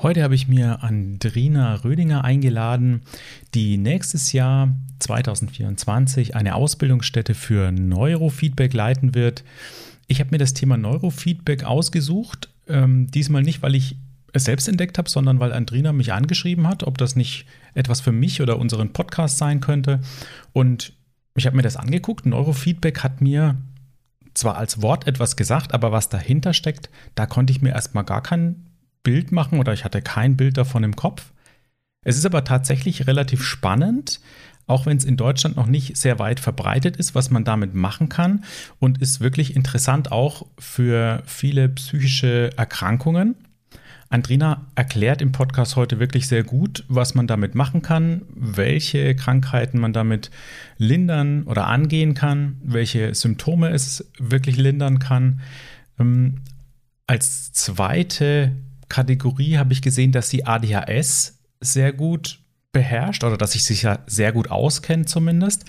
Heute habe ich mir Andrina Rödinger eingeladen, die nächstes Jahr 2024 eine Ausbildungsstätte für Neurofeedback leiten wird. Ich habe mir das Thema Neurofeedback ausgesucht, ähm, diesmal nicht, weil ich es selbst entdeckt habe, sondern weil Andrina mich angeschrieben hat, ob das nicht etwas für mich oder unseren Podcast sein könnte. Und ich habe mir das angeguckt. Neurofeedback hat mir zwar als Wort etwas gesagt, aber was dahinter steckt, da konnte ich mir erstmal gar kein Bild machen oder ich hatte kein Bild davon im Kopf. Es ist aber tatsächlich relativ spannend, auch wenn es in Deutschland noch nicht sehr weit verbreitet ist, was man damit machen kann und ist wirklich interessant auch für viele psychische Erkrankungen. Andrina erklärt im Podcast heute wirklich sehr gut, was man damit machen kann, welche Krankheiten man damit lindern oder angehen kann, welche Symptome es wirklich lindern kann. Ähm, als zweite Kategorie habe ich gesehen, dass sie ADHS sehr gut beherrscht oder dass sich sicher sehr gut auskennt zumindest.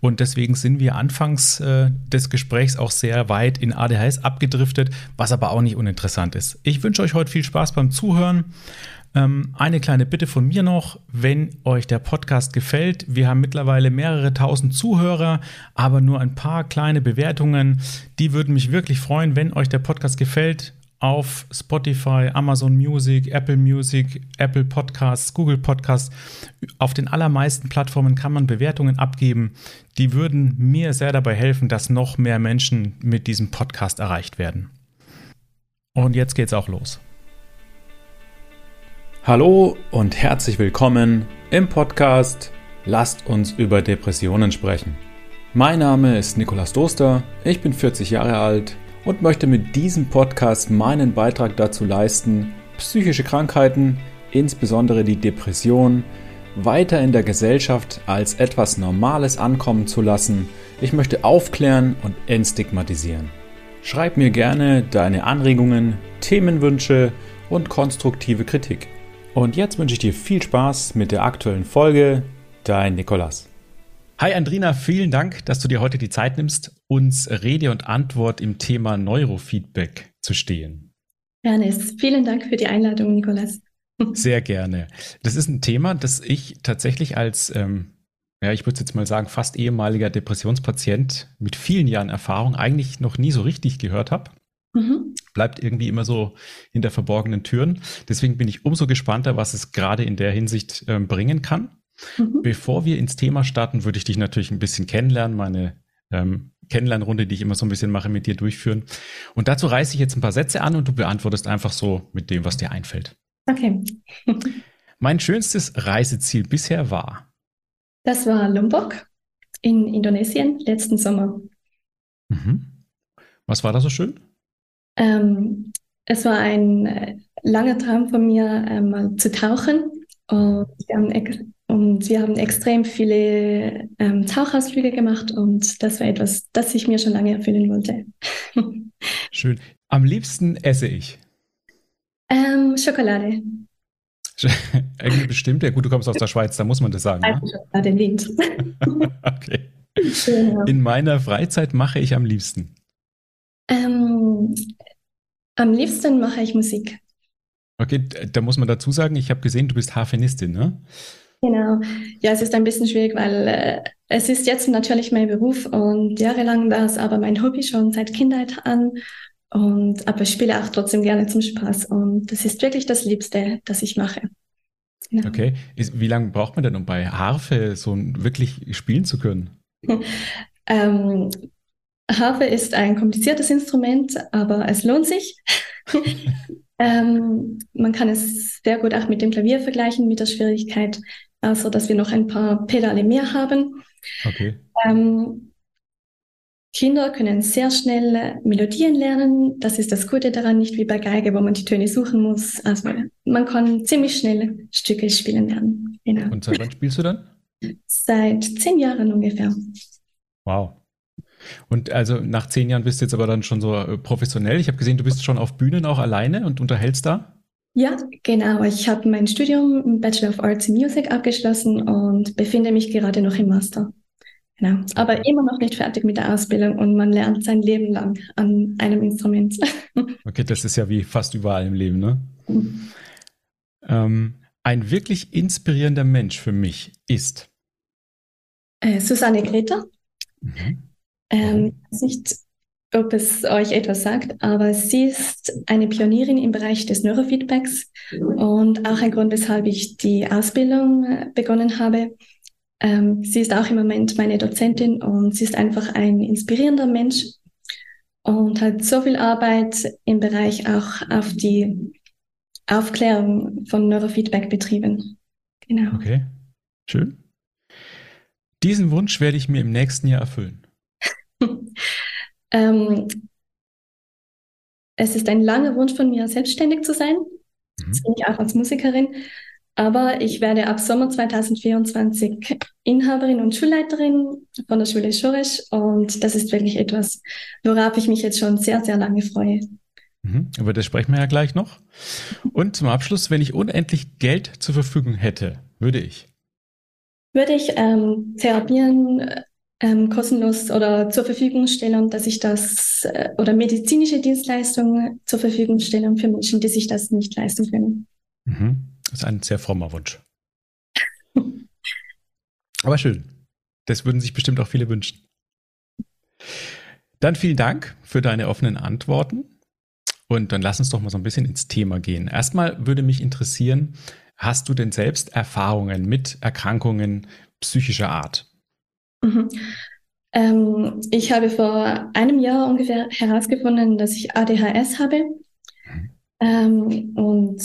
Und deswegen sind wir anfangs äh, des Gesprächs auch sehr weit in ADHS abgedriftet, was aber auch nicht uninteressant ist. Ich wünsche euch heute viel Spaß beim Zuhören. Ähm, eine kleine Bitte von mir noch, wenn euch der Podcast gefällt. Wir haben mittlerweile mehrere tausend Zuhörer, aber nur ein paar kleine Bewertungen. Die würden mich wirklich freuen, wenn euch der Podcast gefällt auf Spotify, Amazon Music, Apple Music, Apple Podcasts, Google Podcasts. Auf den allermeisten Plattformen kann man Bewertungen abgeben. Die würden mir sehr dabei helfen, dass noch mehr Menschen mit diesem Podcast erreicht werden. Und jetzt geht's auch los. Hallo und herzlich willkommen im Podcast Lasst uns über Depressionen sprechen. Mein Name ist Nikolas Doster, ich bin 40 Jahre alt und möchte mit diesem Podcast meinen Beitrag dazu leisten, psychische Krankheiten, insbesondere die Depression, weiter in der Gesellschaft als etwas Normales ankommen zu lassen. Ich möchte aufklären und entstigmatisieren. Schreib mir gerne deine Anregungen, Themenwünsche und konstruktive Kritik. Und jetzt wünsche ich dir viel Spaß mit der aktuellen Folge. Dein Nikolas. Hi Andrina, vielen Dank, dass du dir heute die Zeit nimmst, uns Rede und Antwort im Thema Neurofeedback zu stehen. Gerne. Vielen Dank für die Einladung, Nikolas. Sehr gerne. Das ist ein Thema, das ich tatsächlich als, ähm, ja, ich würde jetzt mal sagen, fast ehemaliger Depressionspatient mit vielen Jahren Erfahrung eigentlich noch nie so richtig gehört habe. Mhm. Bleibt irgendwie immer so hinter verborgenen Türen. Deswegen bin ich umso gespannter, was es gerade in der Hinsicht ähm, bringen kann. Mhm. Bevor wir ins Thema starten, würde ich dich natürlich ein bisschen kennenlernen, meine ähm, Kennenlernrunde, die ich immer so ein bisschen mache, mit dir durchführen. Und dazu reiße ich jetzt ein paar Sätze an und du beantwortest einfach so mit dem, was dir einfällt. Okay. mein schönstes Reiseziel bisher war? Das war Lombok in Indonesien letzten Sommer. Mhm. Was war da so schön? Ähm, es war ein äh, langer Traum von mir, äh, mal zu tauchen. Und wir haben und wir haben extrem viele ähm, Tauchausflüge gemacht und das war etwas, das ich mir schon lange erfüllen wollte. Schön. Am liebsten esse ich? Ähm, Schokolade. Irgendwie bestimmt. Ja, gut, du kommst aus der Schweiz, da muss man das sagen. Ne? Schokolade Lind. okay. Ja. In meiner Freizeit mache ich am liebsten? Ähm, am liebsten mache ich Musik. Okay, da muss man dazu sagen, ich habe gesehen, du bist Harfenistin, ne? Genau. Ja, es ist ein bisschen schwierig, weil äh, es ist jetzt natürlich mein Beruf und jahrelang war es aber mein Hobby schon seit Kindheit an. Und aber ich spiele auch trotzdem gerne zum Spaß und das ist wirklich das Liebste, das ich mache. Genau. Okay. Ist, wie lange braucht man denn, um bei Harfe so wirklich spielen zu können? ähm, Harfe ist ein kompliziertes Instrument, aber es lohnt sich. ähm, man kann es sehr gut auch mit dem Klavier vergleichen, mit der Schwierigkeit also dass wir noch ein paar Pedale mehr haben. Okay. Ähm, Kinder können sehr schnell Melodien lernen. Das ist das Gute daran, nicht wie bei Geige, wo man die Töne suchen muss. Also man kann ziemlich schnell Stücke spielen lernen. Genau. Und seit wann spielst du dann? Seit zehn Jahren ungefähr. Wow. Und also nach zehn Jahren bist du jetzt aber dann schon so äh, professionell. Ich habe gesehen, du bist schon auf Bühnen auch alleine und unterhältst da. Ja, genau. Ich habe mein Studium Bachelor of Arts in Music abgeschlossen und befinde mich gerade noch im Master. Genau. Aber immer noch nicht fertig mit der Ausbildung und man lernt sein Leben lang an einem Instrument. Okay, das ist ja wie fast überall im Leben, ne? Mhm. Ähm, ein wirklich inspirierender Mensch für mich ist äh, Susanne Greta. Mhm. Ähm, nicht, ob es euch etwas sagt, aber sie ist eine Pionierin im Bereich des Neurofeedbacks und auch ein Grund, weshalb ich die Ausbildung äh, begonnen habe. Ähm, sie ist auch im Moment meine Dozentin und sie ist einfach ein inspirierender Mensch und hat so viel Arbeit im Bereich auch auf die Aufklärung von Neurofeedback betrieben. Genau. Okay, schön. Diesen Wunsch werde ich mir im nächsten Jahr erfüllen. ähm, es ist ein langer Wunsch von mir, selbstständig zu sein. Mhm. Das bin ich auch als Musikerin. Aber ich werde ab Sommer 2024 Inhaberin und Schulleiterin von der Schule Schorisch und das ist wirklich etwas, worauf ich mich jetzt schon sehr, sehr lange freue. Mhm, über das sprechen wir ja gleich noch. Und zum Abschluss, wenn ich unendlich Geld zur Verfügung hätte, würde ich? Würde ich ähm, Therapien ähm, kostenlos oder zur Verfügung stellen, dass ich das äh, oder medizinische Dienstleistungen zur Verfügung stelle für Menschen, die sich das nicht leisten können. Mhm. Das ist ein sehr frommer Wunsch. Aber schön. Das würden sich bestimmt auch viele wünschen. Dann vielen Dank für deine offenen Antworten. Und dann lass uns doch mal so ein bisschen ins Thema gehen. Erstmal würde mich interessieren, hast du denn selbst Erfahrungen mit Erkrankungen psychischer Art? Mhm. Ähm, ich habe vor einem Jahr ungefähr herausgefunden, dass ich ADHS habe. Ähm, und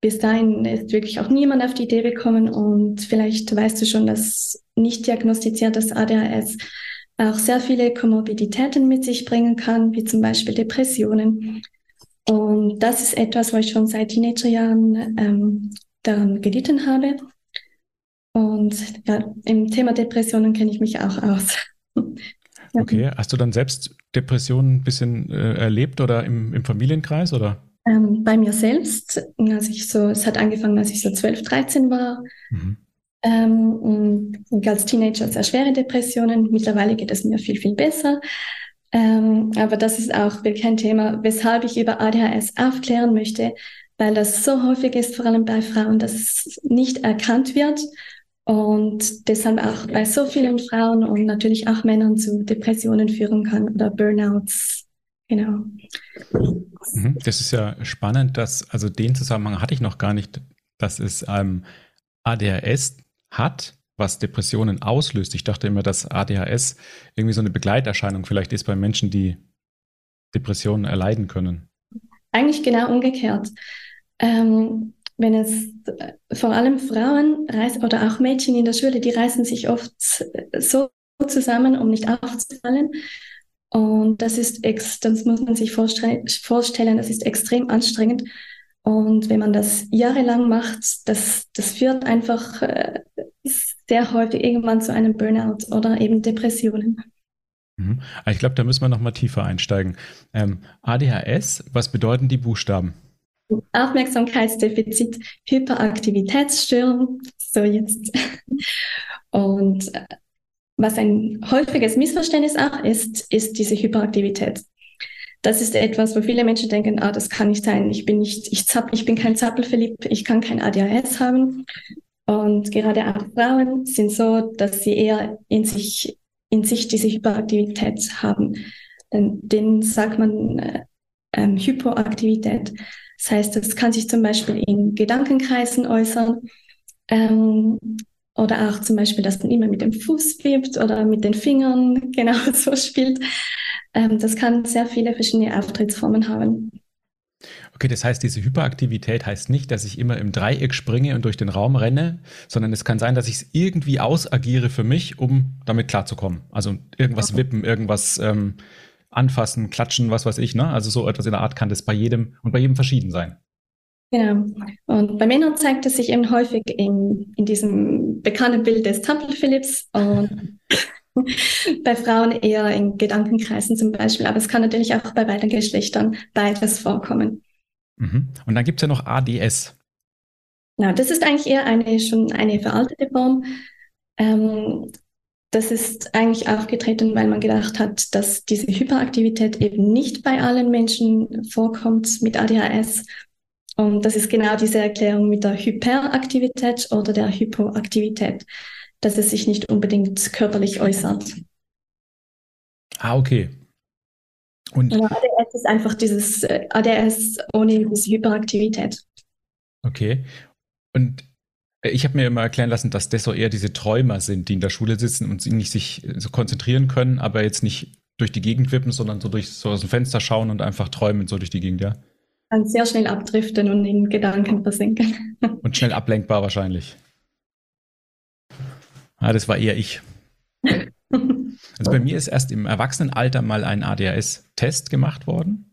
bis dahin ist wirklich auch niemand auf die Idee gekommen und vielleicht weißt du schon, dass nicht diagnostiziertes ADHS auch sehr viele Komorbiditäten mit sich bringen kann, wie zum Beispiel Depressionen. Und das ist etwas, wo ich schon seit Teenagerjahren ähm, daran gelitten habe. Und ja, im Thema Depressionen kenne ich mich auch aus. Okay, hast du dann selbst Depressionen ein bisschen äh, erlebt oder im, im Familienkreis oder? Ähm, bei mir selbst, als ich so, es hat angefangen, als ich so 12, 13 war. Mhm. Ähm, und als Teenager sehr schwere Depressionen. Mittlerweile geht es mir viel, viel besser. Ähm, aber das ist auch wirklich ein Thema, weshalb ich über ADHS aufklären möchte, weil das so häufig ist, vor allem bei Frauen, dass es nicht erkannt wird und deshalb auch bei so vielen Frauen und natürlich auch Männern zu Depressionen führen kann oder Burnouts Genau. Mhm. Das ist ja spannend, dass, also den Zusammenhang hatte ich noch gar nicht, dass es ähm, ADHS hat, was Depressionen auslöst. Ich dachte immer, dass ADHS irgendwie so eine Begleiterscheinung vielleicht ist bei Menschen, die Depressionen erleiden können. Eigentlich genau umgekehrt. Ähm, wenn es äh, vor allem Frauen oder auch Mädchen in der Schule, die reißen sich oft so zusammen, um nicht aufzufallen. Und das ist, das muss man sich vorstellen, das ist extrem anstrengend. Und wenn man das jahrelang macht, das, das führt einfach äh, sehr häufig irgendwann zu einem Burnout oder eben Depressionen. Mhm. Ich glaube, da müssen wir noch mal tiefer einsteigen. Ähm, ADHS, was bedeuten die Buchstaben? Aufmerksamkeitsdefizit, Hyperaktivitätsstörung. So jetzt. Und was ein häufiges Missverständnis auch ist, ist diese Hyperaktivität. Das ist etwas, wo viele Menschen denken, ah, das kann nicht sein. Ich bin nicht, ich zapp, ich bin kein Zappelverliebt, ich kann kein ADHS haben. Und gerade auch Frauen sind so, dass sie eher in sich, in sich diese Hyperaktivität haben. Denn denen sagt man äh, ähm, Hypoaktivität. Das heißt, das kann sich zum Beispiel in Gedankenkreisen äußern. Ähm, oder auch zum Beispiel, dass man immer mit dem Fuß wippt oder mit den Fingern genau so spielt. Ähm, das kann sehr viele verschiedene Auftrittsformen haben. Okay, das heißt, diese Hyperaktivität heißt nicht, dass ich immer im Dreieck springe und durch den Raum renne, sondern es kann sein, dass ich es irgendwie ausagiere für mich, um damit klarzukommen. Also irgendwas wippen, irgendwas ähm, anfassen, klatschen, was weiß ich. Ne? Also so etwas in der Art kann das bei jedem und bei jedem verschieden sein. Genau. Und bei Männern zeigt es sich eben häufig in, in diesem bekannten Bild des Temple Phillips und bei Frauen eher in Gedankenkreisen zum Beispiel. Aber es kann natürlich auch bei beiden Geschlechtern beides vorkommen. Mhm. Und dann gibt es ja noch ADS. Ja, das ist eigentlich eher eine schon eine veraltete Form. Ähm, das ist eigentlich aufgetreten, weil man gedacht hat, dass diese Hyperaktivität eben nicht bei allen Menschen vorkommt mit ADHS Und das ist genau diese Erklärung mit der Hyperaktivität oder der Hypoaktivität, dass es sich nicht unbedingt körperlich äußert. Ah, okay. Und ja, ADS ist einfach dieses äh, ADS ohne diese Hyperaktivität. Okay. Und ich habe mir immer erklären lassen, dass das so eher diese Träumer sind, die in der Schule sitzen und nicht sich so konzentrieren können, aber jetzt nicht durch die Gegend wippen, sondern so durch so aus dem Fenster schauen und einfach träumen so durch die Gegend, ja? Dann sehr schnell abdriften und in Gedanken versinken. Und schnell ablenkbar wahrscheinlich. Ah, das war eher ich. Also bei mir ist erst im Erwachsenenalter mal ein ADHS-Test gemacht worden.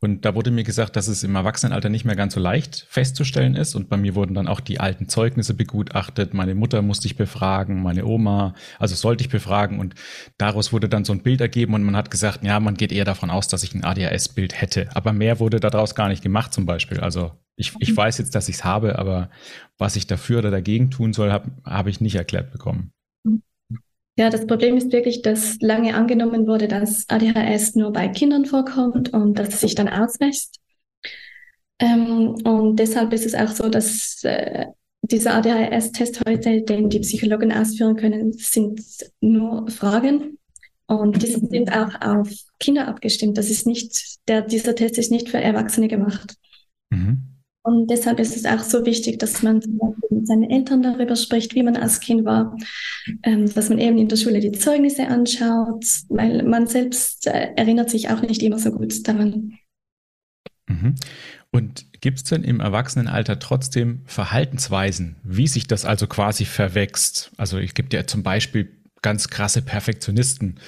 Und da wurde mir gesagt, dass es im Erwachsenenalter nicht mehr ganz so leicht festzustellen ist. Und bei mir wurden dann auch die alten Zeugnisse begutachtet. Meine Mutter musste ich befragen, meine Oma, also sollte ich befragen. Und daraus wurde dann so ein Bild ergeben und man hat gesagt, ja, man geht eher davon aus, dass ich ein ADHS-Bild hätte. Aber mehr wurde daraus gar nicht gemacht zum Beispiel. Also ich, ich mhm. weiß jetzt, dass ich es habe, aber was ich dafür oder dagegen tun soll, habe hab ich nicht erklärt bekommen. Ja, das Problem ist wirklich, dass lange angenommen wurde, dass ADHS nur bei Kindern vorkommt und dass es sich dann auswächst. Ähm, und deshalb ist es auch so, dass äh, dieser ADHS-Test heute, den die Psychologen ausführen können, sind nur Fragen. Und diese sind auch auf Kinder abgestimmt. Das ist nicht, der, dieser Test ist nicht für Erwachsene gemacht. Mhm. Und deshalb ist es auch so wichtig, dass man mit seinen Eltern darüber spricht, wie man als Kind war, ähm, dass man eben in der Schule die Zeugnisse anschaut, weil man selbst äh, erinnert sich auch nicht immer so gut daran. Mhm. Und gibt es denn im Erwachsenenalter trotzdem Verhaltensweisen, wie sich das also quasi verwächst? Also ich gebe dir zum Beispiel ganz krasse Perfektionisten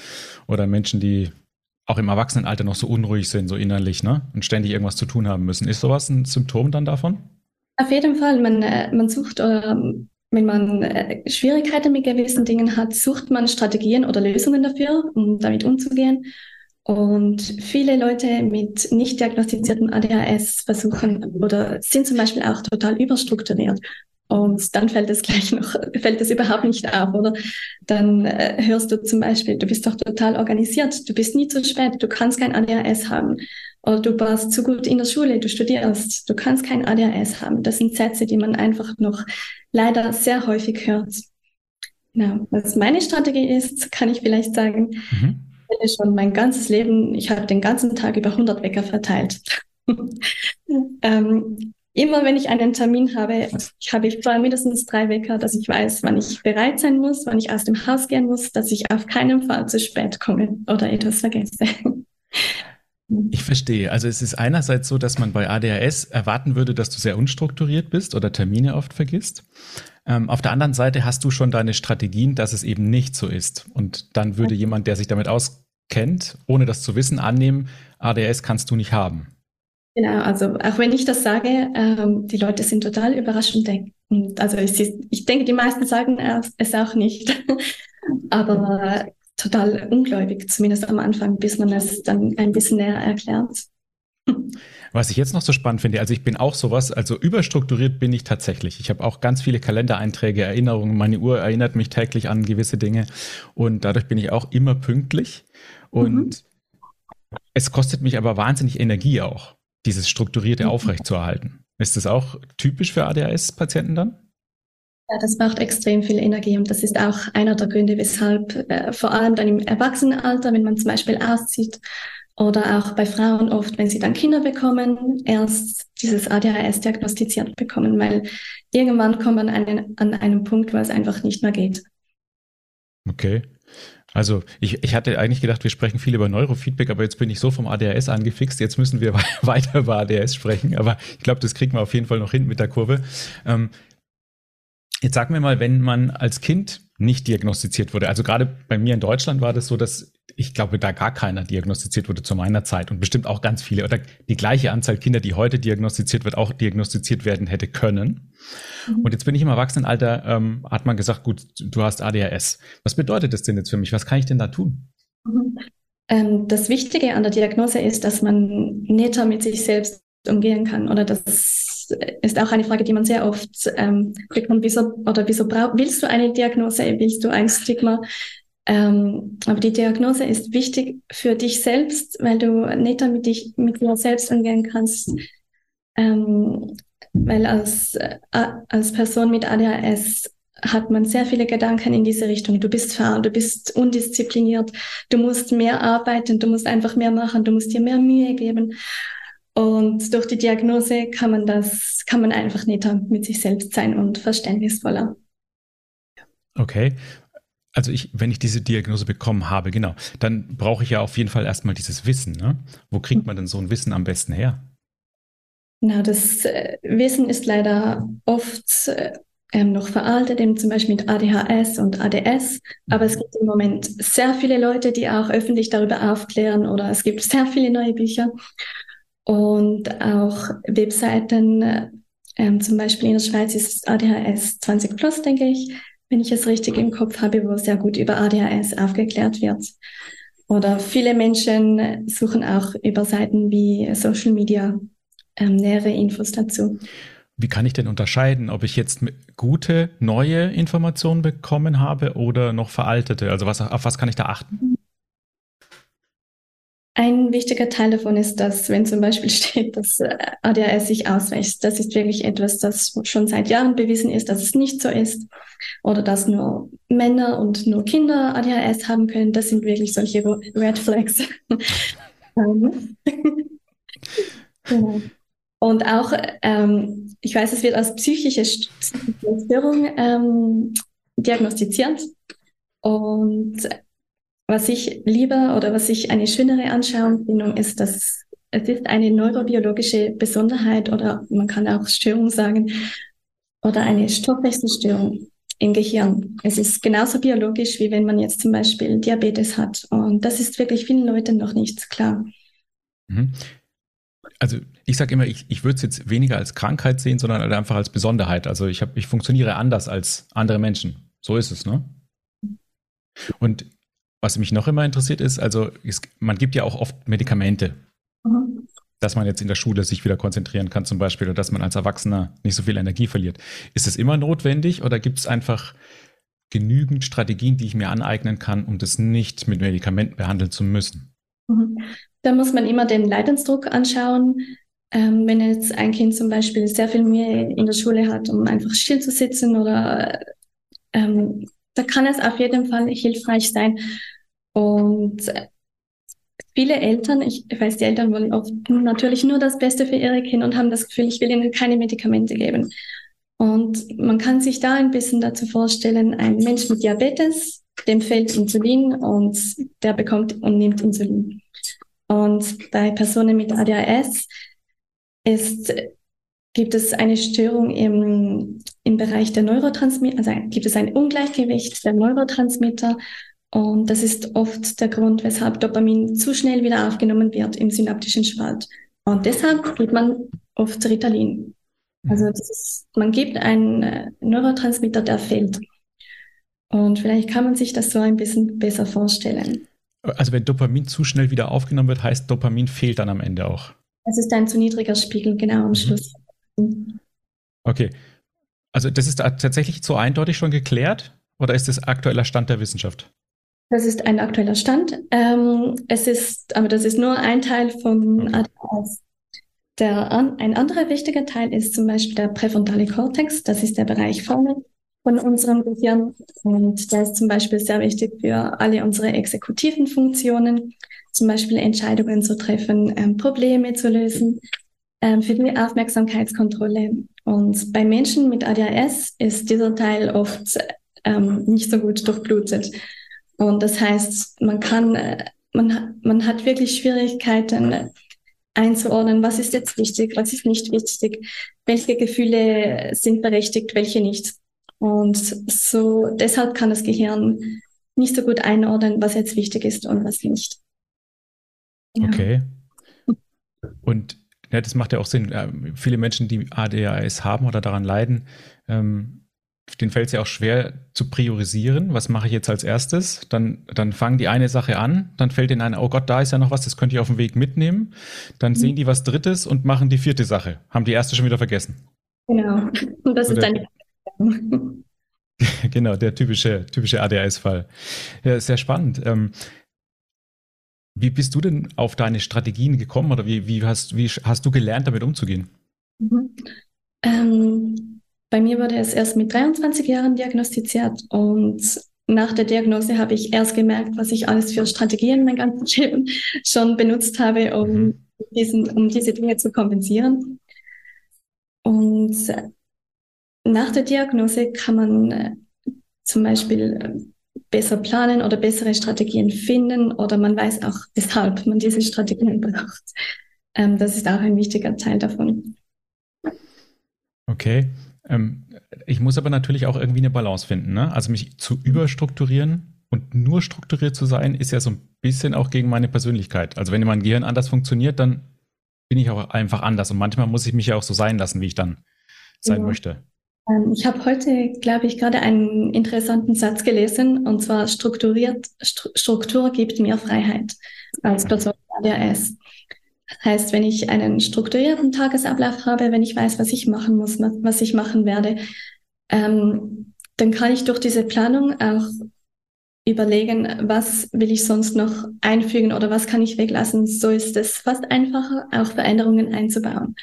oder Menschen, die auch im Erwachsenenalter noch so unruhig sind, so innerlich, ne? Und ständig irgendwas zu tun haben müssen. Ist sowas ein Symptom dann davon? Auf jeden Fall. Man, äh, man sucht oder wenn man äh, Schwierigkeiten mit gewissen Dingen hat, sucht man Strategien oder Lösungen dafür, um damit umzugehen. Und viele Leute mit nicht diagnostiziertem ADHS versuchen oder sind zum Beispiel auch total überstrukturiert und dann fällt es gleich noch, fällt es überhaupt nicht auf, oder? Dann äh, hörst du zum Beispiel, du bist doch total organisiert, du bist nie zu spät, du kannst kein ADHS haben. Oder du warst zu gut in der Schule, du studierst, du kannst kein ADHS haben. Das sind Sätze, die man einfach noch leider sehr häufig hört. Ja, was meine Strategie ist, kann ich vielleicht sagen, mhm. schon mein ganzes Leben, ich habe den ganzen Tag über 100 Wecker verteilt. ähm, immer wenn ich einen Termin habe, ich habe vorher mindestens drei Wecker, dass ich weiß, wann ich bereit sein muss, wann ich aus dem Haus gehen muss, dass ich auf keinen Fall zu spät komme oder etwas vergesse. Ich verstehe. Also es ist einerseits so, dass man bei ADHS erwarten würde, dass du sehr unstrukturiert bist oder Termine oft vergisst. Ähm, auf der anderen Seite hast du schon deine Strategien, dass es eben nicht so ist. Und dann würde jemand, der sich damit auskennt, ohne das zu wissen, annehmen, ADHS kannst du nicht haben. Genau, also auch wenn ich das sage, ähm, die Leute sind total überrascht und denken, also ich, ich denke, die meisten sagen es auch nicht, aber total ungläubig, zumindest am Anfang, bis man es dann ein bisschen näher erklärt. Was ich jetzt noch so spannend finde, also ich bin auch sowas, also überstrukturiert bin ich tatsächlich. Ich habe auch ganz viele Kalendereinträge, Erinnerungen, meine Uhr erinnert mich täglich an gewisse Dinge und dadurch bin ich auch immer pünktlich und mhm. es kostet mich aber wahnsinnig Energie auch dieses Strukturierte mhm. aufrechtzuerhalten. Ist das auch typisch für ADHS-Patienten dann? Ja, das braucht extrem viel Energie und das ist auch einer der Gründe, weshalb äh, vor allem dann im Erwachsenenalter, wenn man zum Beispiel auszieht oder auch bei Frauen oft, wenn sie dann Kinder bekommen, erst dieses ADHS diagnostiziert bekommen, weil irgendwann kommt man an, einen, an einen Punkt, wo es einfach nicht mehr geht. Okay. Also ich, ich hatte eigentlich gedacht, wir sprechen viel über Neurofeedback, aber jetzt bin ich so vom ADHS angefixt. Jetzt müssen wir weiter über ADHS sprechen. Aber ich glaube, das kriegen wir auf jeden Fall noch hin mit der Kurve. Ähm, jetzt sagen wir mal, wenn man als Kind nicht diagnostiziert wurde. Also gerade bei mir in Deutschland war das so, dass ich glaube, da gar keiner diagnostiziert wurde zu meiner Zeit und bestimmt auch ganz viele oder die gleiche Anzahl Kinder, die heute diagnostiziert wird, auch diagnostiziert werden hätte können. Mhm. Und jetzt bin ich im Erwachsenenalter, ähm, hat man gesagt, gut, du hast ADHS. Was bedeutet das denn jetzt für mich? Was kann ich denn da tun? Mhm. Ähm, das Wichtige an der Diagnose ist, dass man netter mit sich selbst umgehen kann. Oder das ist auch eine Frage, die man sehr oft ähm, bekommt. Wieso oder wieso brauch, willst du eine Diagnose? Willst du ein Stigma? Ähm, aber die Diagnose ist wichtig für dich selbst, weil du netter mit dich, mit dir selbst umgehen kannst. ähm, weil als, äh, als Person mit ADHS hat man sehr viele Gedanken in diese Richtung. Du bist faul, du bist undiszipliniert, du musst mehr arbeiten, du musst einfach mehr machen, du musst dir mehr Mühe geben. Und durch die Diagnose kann man das, kann man einfach netter mit sich selbst sein und verständnisvoller. Okay. Also ich, wenn ich diese Diagnose bekommen habe, genau, dann brauche ich ja auf jeden Fall erstmal dieses Wissen. Ne? Wo kriegt man denn so ein Wissen am besten her? Na, das äh, Wissen ist leider oft äh, ähm, noch veraltet, eben zum Beispiel mit ADHS und ADS. Aber es gibt im Moment sehr viele Leute, die auch öffentlich darüber aufklären oder es gibt sehr viele neue Bücher und auch Webseiten. Ähm, zum Beispiel in der Schweiz ist ADHS 20 plus, denke ich, wenn ich es richtig im Kopf habe, wo sehr gut über ADHS aufgeklärt wird. Oder viele Menschen suchen auch über Seiten wie Social Media ähm, nähere Infos dazu. Wie kann ich denn unterscheiden, ob ich jetzt gute, neue Informationen bekommen habe oder noch veraltete? Also was, auf was kann ich da achten? Ein wichtiger Teil davon ist, dass wenn zum Beispiel steht, dass äh, ADHS sich auswächst, das ist wirklich etwas, das schon seit Jahren bewiesen ist, dass es nicht so ist. Oder dass nur Männer und nur Kinder ADHS haben können. Das sind wirklich solche Red Flags. genau. Und auch, ähm, ich weiß, es wird als psychische Störung ähm, diagnostiziert. Und was ich lieber oder was ich eine schönere Anschauung finde, ist, dass es ist eine neurobiologische Besonderheit oder man kann auch Störung sagen oder eine Stoffwechselstörung im Gehirn. Es ist genauso biologisch, wie wenn man jetzt zum Beispiel Diabetes hat. Und das ist wirklich vielen Leuten noch nicht klar. Mhm also ich sage immer, ich, ich würde es jetzt weniger als Krankheit sehen, sondern halt einfach als Besonderheit. Also ich, hab, ich funktioniere anders als andere Menschen. So ist es, ne? Und was mich noch immer interessiert ist, also es, man gibt ja auch oft Medikamente, mhm. dass man jetzt in der Schule sich wieder konzentrieren kann zum Beispiel oder dass man als Erwachsener nicht so viel Energie verliert. Ist es immer notwendig oder gibt es einfach genügend Strategien, die ich mir aneignen kann, um das nicht mit Medikamenten behandeln zu müssen? Mhm. Da muss man immer den Leidensdruck anschauen. Ähm, wenn jetzt ein Kind zum Beispiel sehr viel Mühe in der Schule hat, um einfach still zu sitzen oder ähm, da kann es auf jeden Fall hilfreich sein. Und viele Eltern, ich weiß, die Eltern wollen oft natürlich nur das Beste für ihre Kinder und haben das Gefühl, ich will ihnen keine Medikamente geben. Und man kann sich da ein bisschen dazu vorstellen, ein Mensch mit Diabetes, dem fehlt Insulin und der bekommt und nimmt Insulin. Und bei Personen mit ADHS ist, gibt es eine Störung im, im Bereich der Neurotransmitter, also gibt es ein Ungleichgewicht der Neurotransmitter. Und das ist oft der Grund, weshalb Dopamin zu schnell wieder aufgenommen wird im synaptischen Spalt. Und deshalb gibt man oft Ritalin. Also ist, man gibt einen äh, Neurotransmitter, der fehlt. Und vielleicht kann man sich das so ein bisschen besser vorstellen. Also wenn Dopamin zu schnell wieder aufgenommen wird, heißt Dopamin fehlt dann am Ende auch. Es ist ein zu niedriger Spiegel, genau am mhm. Schluss. Okay. Also das ist tatsächlich so eindeutig schon geklärt oder ist das aktueller Stand der Wissenschaft? Das ist ein aktueller Stand. Ähm, es ist, aber das ist nur ein Teil von ADHS. Der, ein anderer wichtiger Teil ist zum Beispiel der präfrontale Kortex. Das ist der Bereich vorne von unserem Gehirn. Und der ist zum Beispiel sehr wichtig für alle unsere exekutiven Funktionen, zum Beispiel Entscheidungen zu treffen, ähm, Probleme zu lösen, ähm, für die Aufmerksamkeitskontrolle. Und bei Menschen mit ADHS ist dieser Teil oft ähm, nicht so gut durchblutet. Und das heißt, man kann, äh, man, man hat wirklich Schwierigkeiten einzuordnen, was ist jetzt wichtig, was ist nicht wichtig, welche Gefühle sind berechtigt, welche nicht. Und so deshalb kann das Gehirn nicht so gut einordnen, was jetzt wichtig ist und was nicht. Ja. Okay. Und ja, das macht ja auch Sinn. Äh, viele Menschen, die ADHS haben oder daran leiden, ähm, denen fällt es ja auch schwer zu priorisieren. Was mache ich jetzt als erstes? Dann, dann fangen die eine Sache an, dann fällt ihnen ein, oh Gott, da ist ja noch was, das könnte ich auf dem Weg mitnehmen. Dann mhm. sehen die was Drittes und machen die vierte Sache. Haben die erste schon wieder vergessen. Genau. Und das Oder, ist dann genau, der typische, typische ADHS-Fall. Ja, sehr spannend. Ähm, wie bist du denn auf deine Strategien gekommen oder wie, wie, hast, wie hast du gelernt, damit umzugehen? Mhm. Ähm, bei mir wurde es erst mit 23 Jahren diagnostiziert und nach der Diagnose habe ich erst gemerkt, was ich alles für Strategien mein ganzes Leben schon benutzt habe, um, mhm. diesen, um diese Dinge zu kompensieren. Und nach der Diagnose kann man äh, zum Beispiel äh, besser planen oder bessere Strategien finden oder man weiß auch, weshalb man diese Strategien braucht. Ähm, das ist auch ein wichtiger Teil davon. Okay. Ähm, ich muss aber natürlich auch irgendwie eine Balance finden. Ne? Also mich zu überstrukturieren und nur strukturiert zu sein, ist ja so ein bisschen auch gegen meine Persönlichkeit. Also wenn mein Gehirn anders funktioniert, dann bin ich auch einfach anders. Und manchmal muss ich mich ja auch so sein lassen, wie ich dann sein ja. möchte. Ähm, ich habe heute, glaube ich, gerade einen interessanten Satz gelesen, und zwar strukturiert, Struktur gibt mir Freiheit als Person ADHS. Heißt, wenn ich einen strukturierten Tagesablauf habe, wenn ich weiß, was ich machen muss, was ich machen werde, ähm, dann kann ich durch diese Planung auch überlegen, was will ich sonst noch einfügen oder was kann ich weglassen. So ist es fast einfacher, auch Veränderungen einzubauen.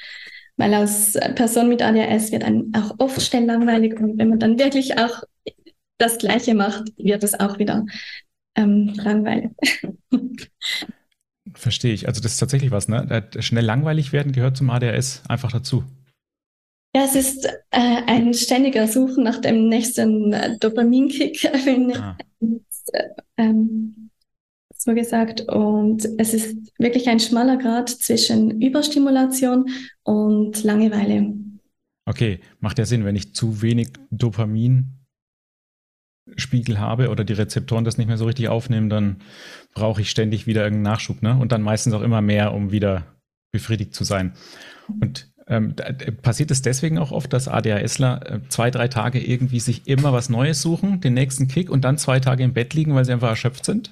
Weil als Person mit ADHS wird einem auch oft schnell langweilig und wenn man dann wirklich auch das Gleiche macht, wird es auch wieder ähm, langweilig. Verstehe ich. Also das ist tatsächlich was, ne? Schnell langweilig werden gehört zum ADHS einfach dazu. Ja, es ist äh, ein ständiger Suchen nach dem nächsten äh, Dopaminkick, ah. äh, ähm, so gesagt. Und es ist wirklich ein schmaler Grad zwischen Überstimulation und Langeweile. Okay, macht ja Sinn, wenn ich zu wenig Dopamin Spiegel habe oder die Rezeptoren das nicht mehr so richtig aufnehmen, dann brauche ich ständig wieder irgendeinen Nachschub, ne? Und dann meistens auch immer mehr, um wieder befriedigt zu sein. Und ähm, passiert es deswegen auch oft, dass ADHSler äh, zwei, drei Tage irgendwie sich immer was Neues suchen, den nächsten Kick und dann zwei Tage im Bett liegen, weil sie einfach erschöpft sind?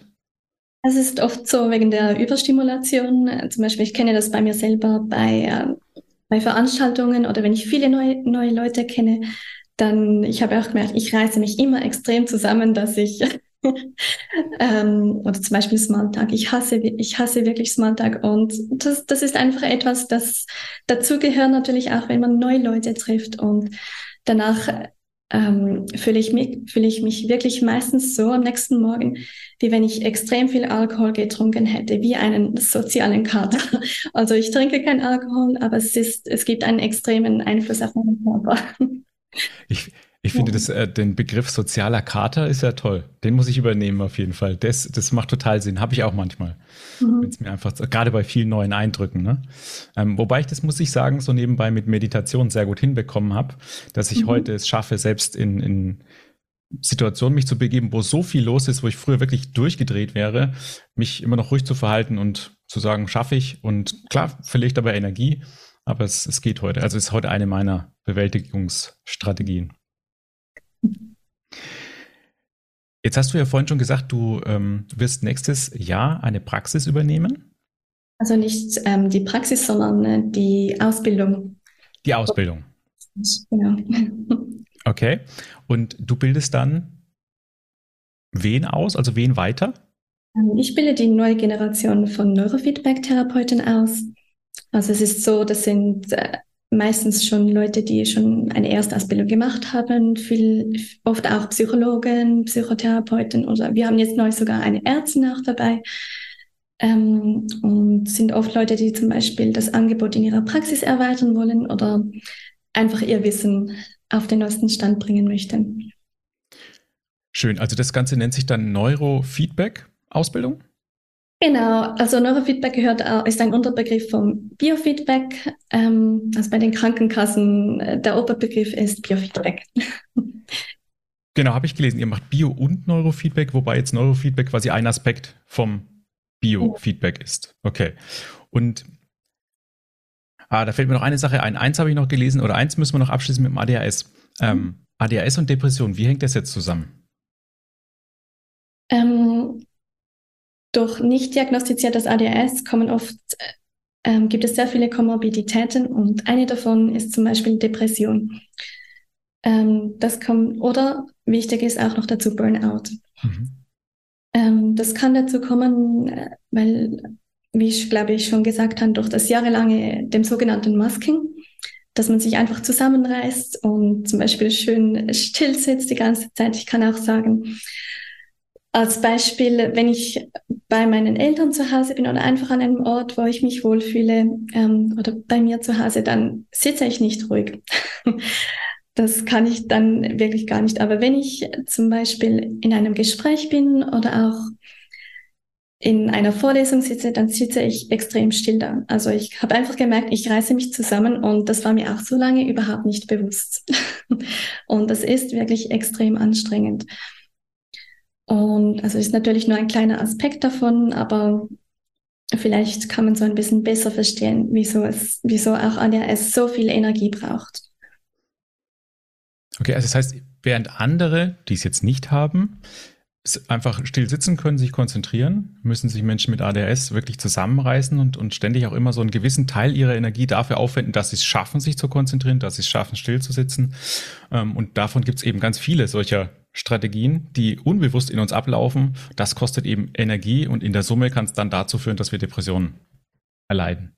Es ist oft so wegen der Überstimulation. Zum Beispiel, ich kenne das bei mir selber bei, äh, bei Veranstaltungen oder wenn ich viele neue, neue Leute kenne, dann, ich habe auch gemerkt, ich reiße mich immer extrem zusammen, dass ich, ähm, oder zum Beispiel Smalltalk, ich hasse, ich hasse wirklich Smalltalk und das, das ist einfach etwas, das dazu gehört natürlich auch, wenn man neue Leute trifft und danach ähm, fühle ich, mich, fühle ich mich wirklich meistens so am nächsten Morgen, wie wenn ich extrem viel Alkohol getrunken hätte, wie einen sozialen Kater. Also ich trinke kein Alkohol, aber es, ist, es gibt einen extremen Einfluss auf meinen Körper. Ich, ich finde das, äh, den Begriff sozialer Kater ist ja toll. Den muss ich übernehmen auf jeden Fall. Das, das macht total Sinn. Habe ich auch manchmal. Mhm. Wenn es mir einfach, gerade bei vielen neuen Eindrücken. Ne? Ähm, wobei ich das, muss ich sagen, so nebenbei mit Meditation sehr gut hinbekommen habe, dass ich mhm. heute es schaffe, selbst in, in Situationen mich zu begeben, wo so viel los ist, wo ich früher wirklich durchgedreht wäre, mich immer noch ruhig zu verhalten und zu sagen, schaffe ich. Und klar, verliere ich dabei Energie, aber es, es geht heute. Also es ist heute eine meiner Bewältigungsstrategien. Jetzt hast du ja vorhin schon gesagt, du ähm, wirst nächstes Jahr eine Praxis übernehmen. Also nicht ähm, die Praxis, sondern äh, die Ausbildung. Die Ausbildung. Genau. Okay. Und du bildest dann wen aus, also wen weiter? Ähm, ich bilde die neue Generation von Neurofeedback-Therapeuten aus. Also es ist so, das sind äh, meistens schon Leute, die schon eine Erstausbildung gemacht haben, viel, oft auch Psychologen, Psychotherapeuten oder wir haben jetzt neu sogar eine Ärztin auch dabei. Ähm, und sind oft Leute, die zum Beispiel das Angebot in ihrer Praxis erweitern wollen oder einfach ihr Wissen auf den neuesten Stand bringen möchten. Schön. Also das Ganze nennt sich dann Neurofeedback-Ausbildung? Genau, also Neurofeedback gehört auch, ist ein Unterbegriff vom Biofeedback. Ähm, also bei den Krankenkassen äh, der Oberbegriff ist Biofeedback. Genau, habe ich gelesen. Ihr macht Bio- und Neurofeedback, wobei jetzt Neurofeedback quasi ein Aspekt vom Biofeedback ist. Okay. Und ah, da fällt mir noch eine Sache ein. Eins habe ich noch gelesen oder eins müssen wir noch abschließen mit dem ADHS. Ähm, mhm. ADHS und Depression, wie hängt das jetzt zusammen? Ähm, durch nicht diagnostiziertes ADHS kommen oft, ähm, gibt es sehr viele Komorbiditäten und eine davon ist zum Beispiel Depression. Ähm, das kommt, oder wichtig ist auch noch dazu Burnout. Mhm. Ähm, das kann dazu kommen, äh, weil, wie ich glaube ich schon gesagt habe, durch das jahrelange dem sogenannten Masking, dass man sich einfach zusammenreißt und zum Beispiel schön still sitzt die ganze Zeit. Ich kann auch sagen, als Beispiel, wenn ich bei meinen Eltern zu Hause bin oder einfach an einem Ort, wo ich mich wohlfühle ähm, oder bei mir zu Hause, dann sitze ich nicht ruhig. Das kann ich dann wirklich gar nicht. Aber wenn ich zum Beispiel in einem Gespräch bin oder auch in einer Vorlesung sitze, dann sitze ich extrem still da. Also ich habe einfach gemerkt, ich reiße mich zusammen und das war mir auch so lange überhaupt nicht bewusst. und das ist wirklich extrem anstrengend. Und also ist natürlich nur ein kleiner Aspekt davon, aber vielleicht kann man so ein bisschen besser verstehen, wieso es, wieso auch ADHS so viel Energie braucht. Okay, also das heißt, während andere, die es jetzt nicht haben, einfach still sitzen können, sich konzentrieren, müssen sich Menschen mit ADHS wirklich zusammenreißen und, und ständig auch immer so einen gewissen Teil ihrer Energie dafür aufwenden, dass sie es schaffen, sich zu konzentrieren, dass sie es schaffen, still zu sitzen. Ähm, und davon gibt es eben ganz viele solcher Strategien, die unbewusst in uns ablaufen. Das kostet eben Energie und in der Summe kann es dann dazu führen, dass wir Depressionen erleiden.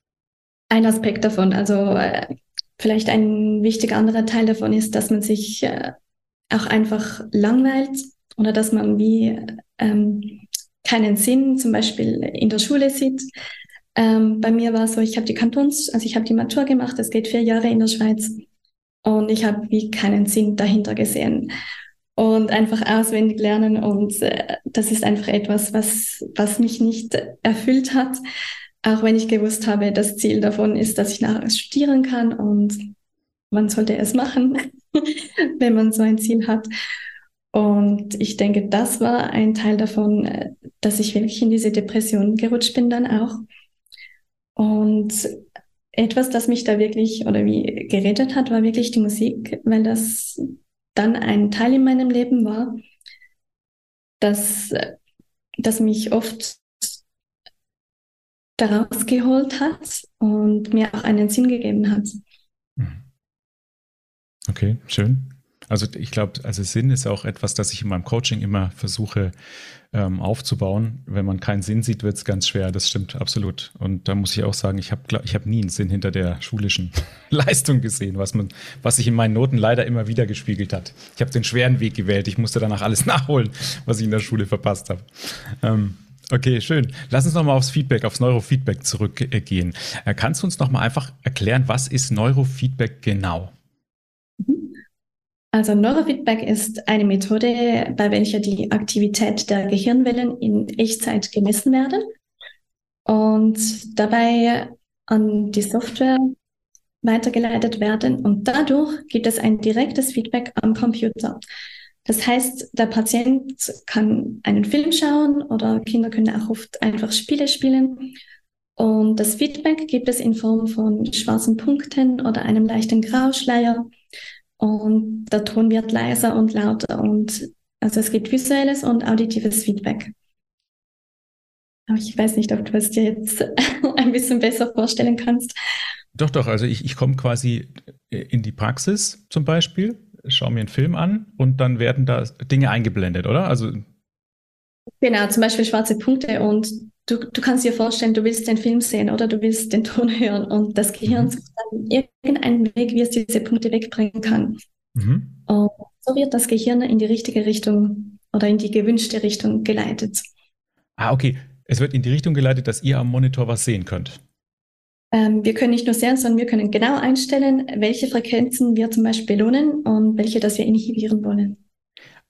Ein Aspekt davon, also äh, vielleicht ein wichtiger anderer Teil davon ist, dass man sich äh, auch einfach langweilt oder dass man wie ähm, keinen Sinn zum Beispiel in der Schule sieht. Ähm, bei mir war es so, ich habe die Kantons, also ich habe die Matur gemacht, es geht vier Jahre in der Schweiz und ich habe wie keinen Sinn dahinter gesehen und einfach auswendig lernen und äh, das ist einfach etwas, was, was mich nicht erfüllt hat, auch wenn ich gewusst habe, das Ziel davon ist, dass ich nachher studieren kann und man sollte es machen, wenn man so ein Ziel hat. Und ich denke, das war ein Teil davon, äh, dass ich wirklich in diese Depression gerutscht bin dann auch. Und etwas, das mich da wirklich oder wie gerettet hat, war wirklich die Musik, weil das dann ein Teil in meinem Leben war, das, das mich oft daraus geholt hat und mir auch einen Sinn gegeben hat. Mhm. Okay, schön. Also ich glaube, also Sinn ist auch etwas, das ich in meinem Coaching immer versuche ähm, aufzubauen. Wenn man keinen Sinn sieht, wird es ganz schwer. Das stimmt absolut. Und da muss ich auch sagen, ich habe ich hab nie einen Sinn hinter der schulischen Leistung gesehen, was man, was sich in meinen Noten leider immer wieder gespiegelt hat. Ich habe den schweren Weg gewählt. Ich musste danach alles nachholen, was ich in der Schule verpasst habe. Ähm, Okay, schön. Lass uns nochmal aufs Feedback, aufs Neurofeedback zurückgehen. Äh, kannst du uns nochmal einfach erklären, was ist Neurofeedback genau? Also Neurofeedback ist eine Methode, bei welcher die Aktivität der Gehirnwellen in Echtzeit gemessen werden und dabei an die Software weitergeleitet werden und dadurch gibt es ein direktes Feedback am Computer. Das heißt, der Patient kann einen Film schauen oder Kinder können auch oft einfach Spiele spielen. Und das Feedback gibt es in Form von schwarzen Punkten oder einem leichten Grauschleier und der Ton wird leiser und lauter und also es gibt visuelles und auditives Feedback. Aber ich weiß nicht, ob du es dir jetzt ein bisschen besser vorstellen kannst. Doch, doch, also ich, ich komme quasi in die Praxis zum Beispiel, schaue mir einen Film an und dann werden da Dinge eingeblendet, oder? Also Genau, zum Beispiel schwarze Punkte und du, du kannst dir vorstellen, du willst den Film sehen oder du willst den Ton hören und das Gehirn mhm. sucht dann irgendeinen Weg, wie es diese Punkte wegbringen kann. Mhm. Und so wird das Gehirn in die richtige Richtung oder in die gewünschte Richtung geleitet. Ah, okay. Es wird in die Richtung geleitet, dass ihr am Monitor was sehen könnt. Ähm, wir können nicht nur sehen, sondern wir können genau einstellen, welche Frequenzen wir zum Beispiel belohnen und welche, das wir inhibieren wollen.